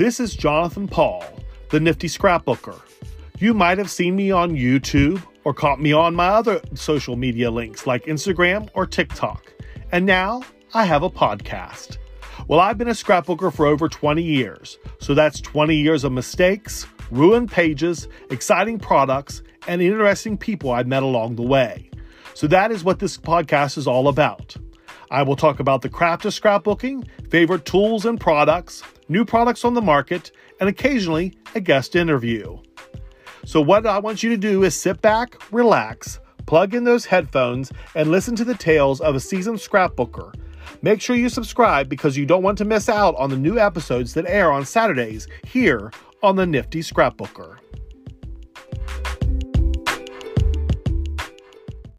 This is Jonathan Paul, the Nifty Scrapbooker. You might have seen me on YouTube or caught me on my other social media links like Instagram or TikTok. And now I have a podcast. Well, I've been a scrapbooker for over 20 years, so that's 20 years of mistakes, ruined pages, exciting products, and interesting people I've met along the way. So that is what this podcast is all about. I will talk about the craft of scrapbooking, favorite tools and products, new products on the market, and occasionally a guest interview. So, what I want you to do is sit back, relax, plug in those headphones, and listen to the tales of a seasoned scrapbooker. Make sure you subscribe because you don't want to miss out on the new episodes that air on Saturdays here on the Nifty Scrapbooker.